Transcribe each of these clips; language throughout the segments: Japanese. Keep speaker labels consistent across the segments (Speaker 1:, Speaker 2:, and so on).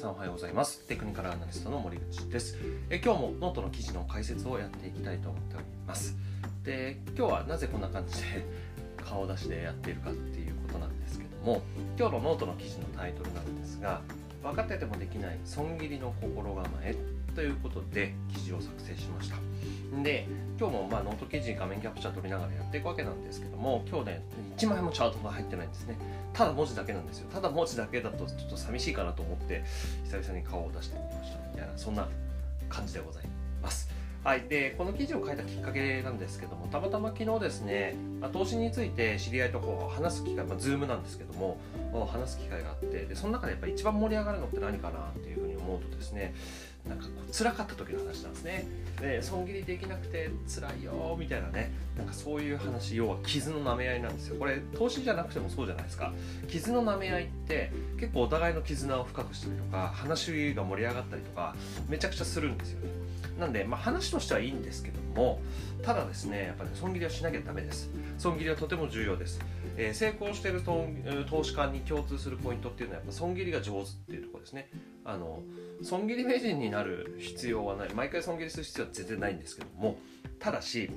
Speaker 1: さんおはようございます。テクニカルアナリストの森口です。え今日もノートの記事の解説をやっていきたいと思っております。で今日はなぜこんな感じで顔出しでやっているかっていうことなんですけども今日のノートの記事のタイトルなんですが分かっててもできない損切りの心構えということで記事を作成しました。で今日もまあノート記事画面キャプチャー取りながらやっていくわけなんですけども今日ね1枚もチャートが入ってないんですね。ただ文字だけなんですよ。ただ文字だけだとちょっと寂しいかなと思って久々に顔を出してみました。みたいなそんな感じでございます。はい、でこの記事を書いたきっかけなんですけどもたまたま昨日ですね、ま、投資について知り合いとこう話す機会、まあ、ズームなんですけども話す機会があってでその中でやっぱり一番盛り上がるのって何かなっていうふうに思うとですねなんかこう辛かった時の話なんですね。で損切りできなくて辛いよみたいなねなんかそういう話要は傷の舐め合いなんですよ。これ投資じゃなくてもそうじゃないですか。傷の舐め合いって結構お互いの絆を深くしたりとか話が盛り上がったりとかめちゃくちゃするんですよね。なんで、まあ、話としてはいいんですけどもただですねやっぱり、ね、損切りはしなきゃダメです。損切りはとても重要です、えー、成功している投資家に共通するポイントっていうのはやっぱ損切りが上手っていうところですね。あの損切り名人になる必要はない。毎回損切りする必要は全然ないんですけどもただし、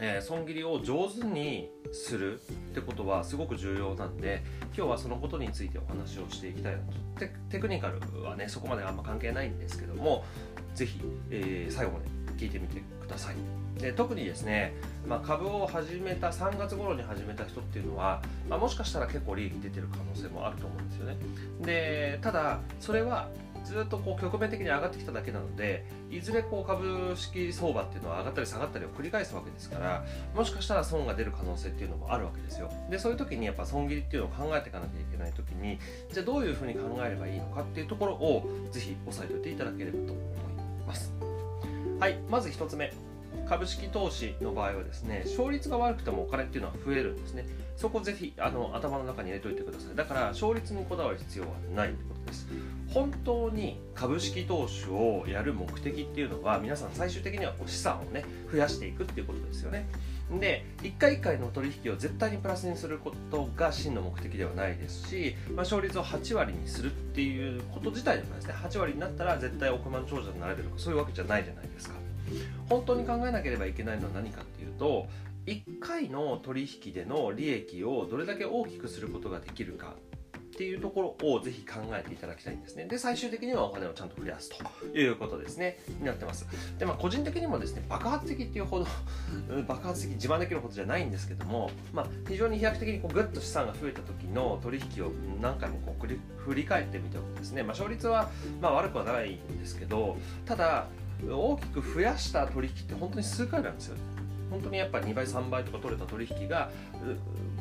Speaker 1: えー、損切りを上手にするってことはすごく重要なんで今日はそのことについてお話をしていきたいなと。テテクニカルはねそこまであんま関係ないんですけどもぜひ、えー、最後まで聞いてみてください。で特にですね、まあ、株を始めた3月頃に始めた人っていうのは、まあ、もしかしたら結構利益出てる可能性もあると思うんですよね。でただそれはずっとこう局面的に上がってきただけなのでいずれこう株式相場っていうのは上がったり下がったりを繰り返すわけですからもしかしたら損が出る可能性っていうのもあるわけですよ。でそういう時にやっぱ損切りっていうのを考えていかなきゃいけない時にじゃあどういうふうに考えればいいのかっていうところをぜひ押さえておいていただければと思います。はいまず1つ目。株式投資の場合はですね勝率が悪くてもお金っていうのは増えるんですね。そこぜひあの頭の中に入れておいてください。だから勝率にこだわる必要はない。ってことです。本当に株式投資をやる目的っていうのは皆さん最終的には資産をね増やしていくっていうことですよね。で1回1回の取引を絶対にプラスにすることが真の目的ではないですし、まあ、勝率を8割にするっていうこと自体でもないですね。8割になったら絶対億万長者になれるとかそういうわけじゃないじゃないですか。本当に考えなければいけないのは何かっていうと1回の取引での利益をどれだけ大きくすることができるか。っていうところをぜひ考えていただきたいんですね。で、最終的にはお金をちゃんと増やすということですね、になってます。で、まあ、個人的にもですね、爆発的っていうほど 爆発的、自慢できることじゃないんですけども、まあ、非常に飛躍的にこうぐっと資産が増えた時の取引を何回もこう振り返ってみておくですね、まあ、勝率はまあ悪くはないんですけど、ただ、大きく増やした取引って本当に数回なんですよ。本当にやっぱ2倍3倍とか取れた取引が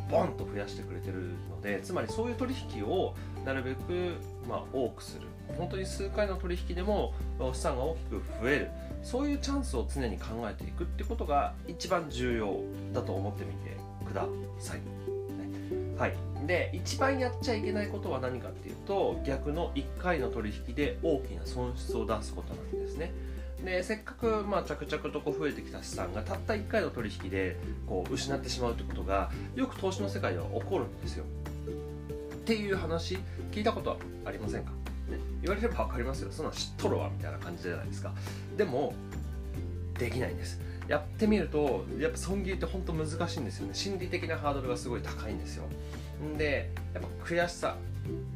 Speaker 1: ボンと増やしてくれてるのでつまりそういう取引をなるべく、ま、多くする本当に数回の取引でも資産が大きく増えるそういうチャンスを常に考えていくってことが一番重要だと思ってみてください。はい、で一番やっちゃいけないことは何かっていうと逆の1回の取引で大きな損失を出すことなんですね。でせっかくまあ着々とこう増えてきた資産がたった1回の取引でこう失ってしまうということがよく投資の世界では起こるんですよ。っていう話聞いたことはありませんか、ね、言われれば分かりますよそんなん知っとるわみたいな感じじゃないですか。でもできないんです。やってみるとやっぱ損切りって本当難しいんですよね心理的なハードルがすごい高いんですよでやっぱ悔しさ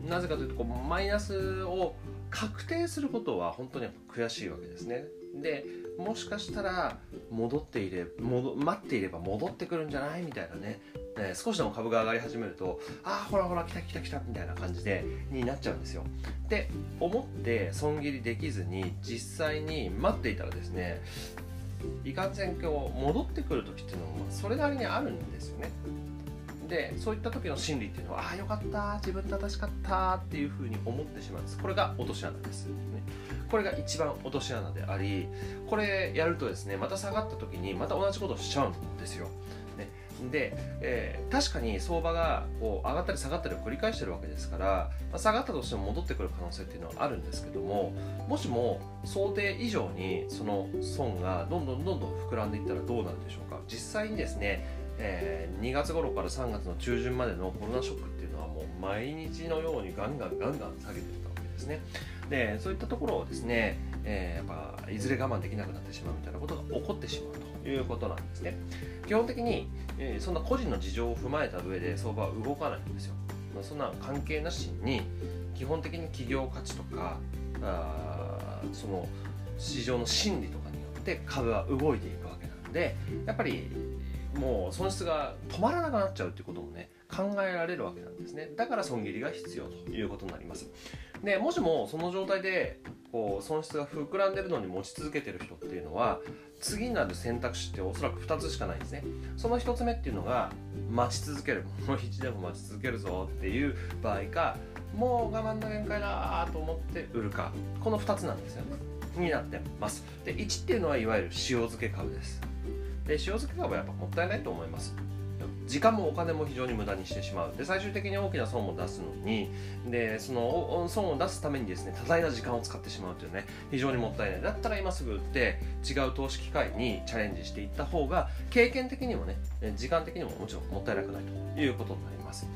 Speaker 1: なぜかというとこうマイナスを確定することは本当に悔しいわけですね。でもしかしたら戻っていれ戻待っていれば戻ってくるんじゃない？みたいなね、え、少しでも株が上がり始めるとああほらほら来た来た来たみたいな感じでになっちゃうんですよ。で思って損切りできずに実際に待っていたらですねいかんせん今日戻ってくる時っていうのもそれなりにあるんですよね。でそういった時の心理っていうのはああよかった自分正しかったっていうふうに思ってしまうんです。これが落とし穴です、ね、これが一番落とし穴でありこれやるとですねまた下がった時にまた同じことをしちゃうんですよ。ね。で、えー、確かに相場がこう上がったり下がったりを繰り返してるわけですから、まあ、下がったとしても戻ってくる可能性っていうのはあるんですけどももしも想定以上にその損がどんどんどんどん膨らんでいったらどうなるでしょうか。実際にですねえー、2月頃から3月の中旬までのコロナショックっていうのはもう毎日のようにガンガンガンガン下げてったわけですね。でそういったところをですね、えー、やっぱいずれ我慢できなくなってしまうみたいなことが起こってしまうということなんですね。基本的に、えー、そんな個人の事情を踏まえた上で相場は動かないんですよ、まあ、そんな関係なしに基本的に企業価値とかあその市場の心理とかによって株は動いていくわけなのでやっぱりもう損失が止まらなくなっちゃうってこともね考えられるわけなんですね。だから損切りが必要ということになります。でもしもその状態でこう損失が膨らんでるのに持ち続けてる人っていうのは次なる選択肢っておそらく2つしかないんですね。その1つ目っていうのが待ち続ける。もう1でも待ち続けるぞっていう場合かもう我慢の限界だと思って売るか。この2つなんですよ。ねになってます。で1っていうのはいわゆる塩漬け株です。で塩漬け株はやっぱもったいないと思います。時間もお金も非常に無駄にしてしまう。で最終的に大きな損を出すのにでその損を出すためにですね多大な時間を使ってしまうというね非常にもったいない。だったら今すぐ売って違う投資機会にチャレンジしていった方が経験的にもね時間的にももちろんもったいなくないということになります。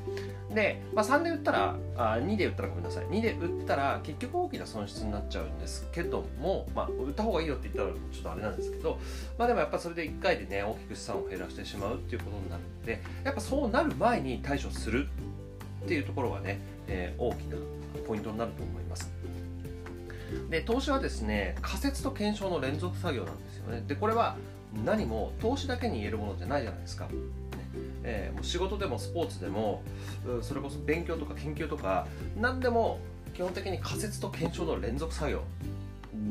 Speaker 1: で、まあ、3で売ったらあ2で売ったらごめんなさい。2で売ったら結局大きな損失になっちゃうんですけども、まあ、売った方がいいよって言ったらちょっとあれなんですけど、まあ、でもやっぱそれで1回でね大きく資産を減らしてしまうっていうことになるのでやっぱそうなる前に対処するっていうところがね、えー、大きなポイントになると思います。で投資はですね仮説と検証の連続作業なんですよね。でこれは何も投資だけに言えるものじゃないじゃないですか。えー、もう仕事でもスポーツでもそれこそ勉強とか研究とか何でも基本的に仮説と検証の連続作業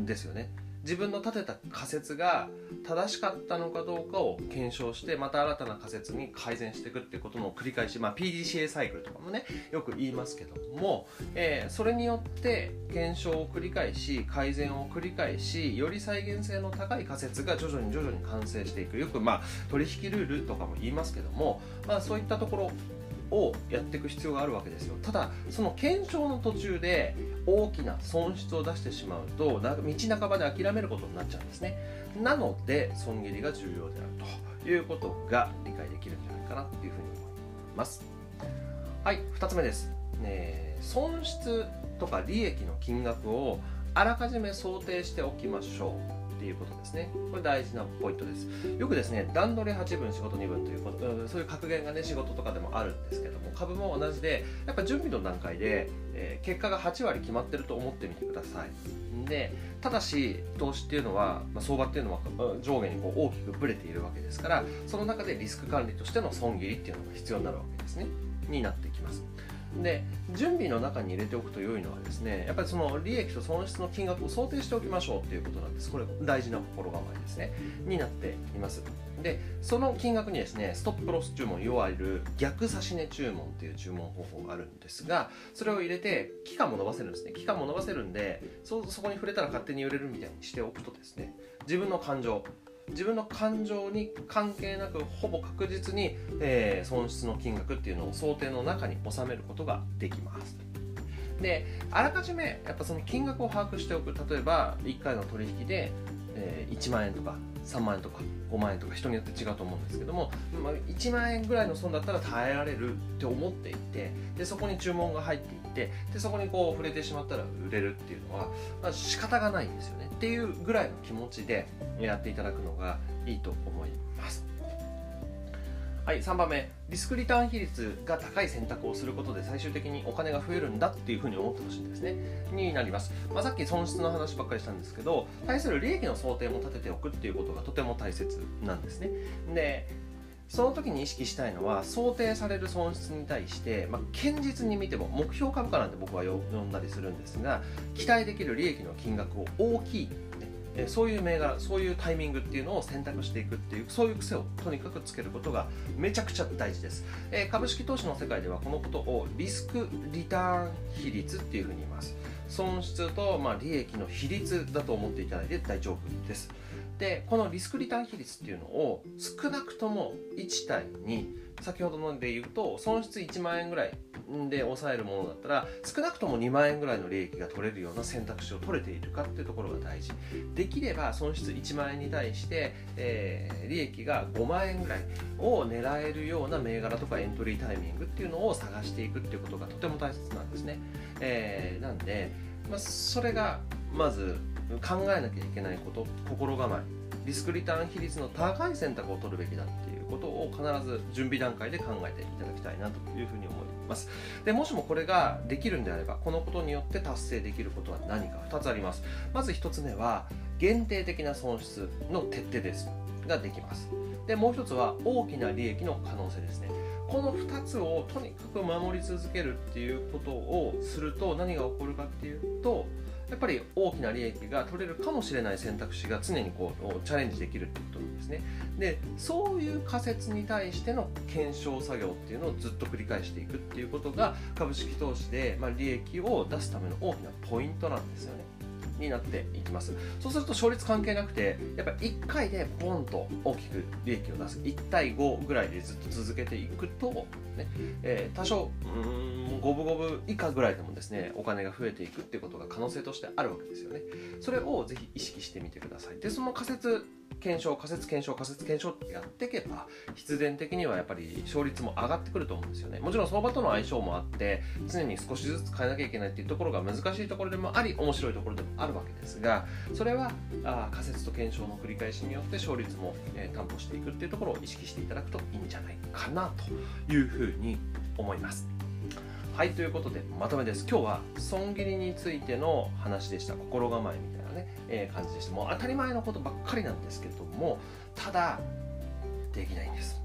Speaker 1: ですよね。自分の立てた仮説が正しかったのかどうかを検証してまた新たな仮説に改善していくっていうことの繰り返し、まあ、PDCA サイクルとかもねよく言いますけども、えー、それによって検証を繰り返し改善を繰り返しより再現性の高い仮説が徐々に徐々に完成していく。よくまあ取引ルールとかも言いますけども、まあ、そういったところをやっていく必要があるわけですよ。ただその検証の途中で大きな損失を出してしまうと道半ばで諦めることになっちゃうんですね。なので損切りが重要であるということが理解できるんじゃないかなというふうに思います。はい2つ目です、ね、損失とか利益の金額をあらかじめ想定しておきましょう。っていうことですね。これ大事なポイントです。よくですね、段取り8分、仕事2分ということ、そういう格言がね、仕事とかでもあるんですけども、株も同じで、やっぱ準備の段階で、えー、結果が8割決まってると思ってみてください。で、ただし、投資っていうのは、まあ、相場っていうのは上下にこう大きくぶれているわけですから、その中でリスク管理としての損切りっていうのが必要になるわけですね。になってきます。で準備の中に入れておくと良いのはですねやっぱりその利益と損失の金額を想定しておきましょうっていうことなんです。これ大事な心構えですね。になっています。でその金額にですねストップロス注文いわゆる逆差し値注文っていう注文方法があるんですがそれを入れて期間も伸ばせるんですね。期間も伸ばせるんでそこに触れたら勝手に売れるみたいにしておくとですね自分の感情自分の感情に関係なくほぼ確実に、えー、損失の金額っていうのを想定の中に収めることができます。であらかじめやっぱその金額を把握しておく。例えば1回の取引で、えー、1万円とか3万円とか5万円とか人によって違うと思うんですけども、まあ、1万円ぐらいの損だったら耐えられるって思っていてでそこに注文が入っていってでそこにこう触れてしまったら売れるっていうのは、まあ、仕方がないんですよね。っていうぐらいの気持ちでやっていただくのがいいと思います。はい、3番目。リスクリターン比率が高い選択をすることで最終的にお金が増えるんだっていうふうに思ってほしいんですね。になります、まあ、さっき損失の話ばっかりしたんですけど対する利益の想定も立てておくっていうことがとても大切なんですね。でその時に意識したいのは想定される損失に対して、まあ、堅実に見ても目標株価なんて僕は呼んだりするんですが期待できる利益の金額を大きいえそういう銘柄そういうタイミングっていうのを選択していくっていうそういう癖をとにかくつけることがめちゃくちゃ大事です、え株式投資の世界ではこのことをリスクリターン比率っていうふうに言います。損失とまあ利益の比率だと思っていただいて大丈夫です。でこのリスクリターン比率っていうのを少なくとも1対2先ほどので言うと損失1万円ぐらいで抑えるものだったら少なくとも2万円ぐらいの利益が取れるような選択肢を取れているかっていうところが大事。できれば損失1万円に対して、えー、利益が5万円ぐらいを狙えるような銘柄とかエントリータイミングっていうのを探していくっていうことがとても大切なんですね、えー、なんでまあ、それがまず考えなきゃいけないこと心構えリスクリターン比率の高い選択を取るべきだっていうことを必ず準備段階で考えていただきたいなというふうに思います。でもしもこれができるんであればこのことによって達成できることは何か2つあります。まず1つ目は限定的な損失の徹底ですができます。でもう1つは大きな利益の可能性ですね。この2つをとにかく守り続けるっていうことをすると何が起こるかっていうとやっぱり大きな利益が取れるかもしれない選択肢が常にこうチャレンジできるってことなんですね。でそういう仮説に対しての検証作業っていうのをずっと繰り返していくっていうことが株式投資で、まあ、利益を出すための大きなポイントなんですよね。になっていきます。そうすると勝率関係なくてやっぱ1回でポンと大きく利益を出す。1対5ぐらいでずっと続けていくと、ねえー、多少うん五分五分以下ぐらいでもですねお金が増えていくっていうことが可能性としてあるわけですよね。それをぜひ意識してみてください。でその仮説検証仮説検証仮説検証ってやっていけば必然的にはやっぱり勝率も上がってくると思うんですよね。もちろん相場との相性もあって常に少しずつ変えなきゃいけないっていうところが難しいところでもあり面白いところでもあるわけですがそれはあ仮説と検証の繰り返しによって勝率も、えー、担保していくっていうところを意識していただくといいんじゃないかなというふうに思います。はいということでまとめです。今日は損切りについての話でした。心構え、えー、感じでした。もう当たり前のことばっかりなんですけどもただできないんです。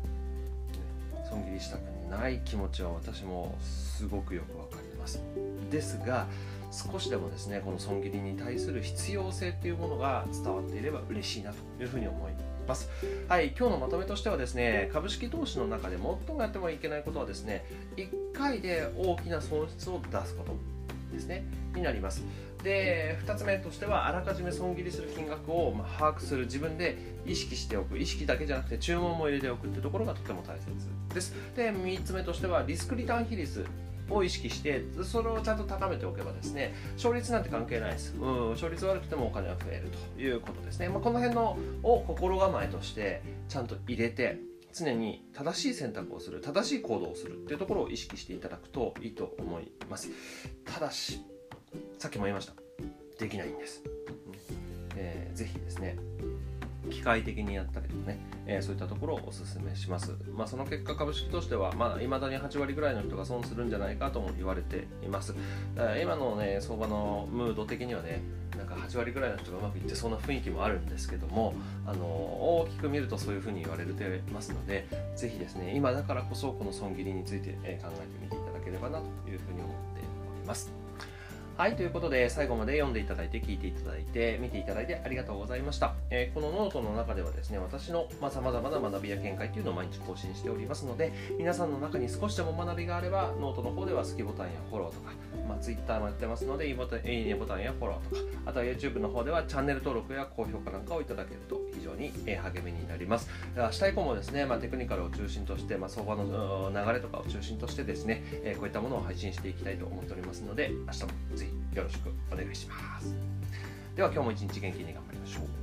Speaker 1: 損切りしたくない気持ちは私もすごくよくわかります。ですが少しでもですねこの損切りに対する必要性っていうものが伝わっていれば嬉しいなというふうに思います。はい、今日のまとめとしてはですね、株式投資の中で最もやってもいけないことはですね、1回で大きな損失を出すこと。ですね、になります。で2つ目としてはあらかじめ損切りする金額を把握する自分で意識しておく。意識だけじゃなくて注文も入れておくっていうところがとても大切です。で3つ目としてはリスクリターン比率を意識してそれをちゃんと高めておけばですね勝率なんて関係ないです、うん、勝率悪くてもお金は増えるということですね、まあ、この辺のを心構えとしてちゃんと入れて常に正しい選択をする正しい行動をするっていうところを意識していただくといいと思いますただしさっきも言いましたできないんです、えー、ぜひですね機械的にやったりとかね、えー、そういったところをお勧めします。まあ、その結果、株式としては、まあ、未だに8割ぐらいの人が損するんじゃないかとも言われています。今のね、相場のムード的にはね、なんか8割ぐらいの人がうまくいってそうな雰囲気もあるんですけども、あのきく見るとそういうふうに言われてますので、ぜひですね、今だからこそこの損切りについて、え考えてみていただければなというふうに思っております。はい、ということで最後まで読んでいただいて聞いていただいて見ていただいてありがとうございました。えー、このノートの中ではですね、私のさまざ、まな学びや見解というのを毎日更新しておりますので、皆さんの中に少しでも学びがあれば、ノートの方では好きボタンやフォローとか、まあ、Twitter もやってますのでいい、ねボタンやフォローとか、あとは YouTube の方ではチャンネル登録や高評価なんかをいただけると非常に励みになります。明日以降もですね、まあ、テクニカルを中心として、まあ、相場の流れとかを中心としてですね、こういったものを配信していきたいと思っておりますので、明日もぜひよろしくお願いします。では今日も一日元気に頑張りましょう。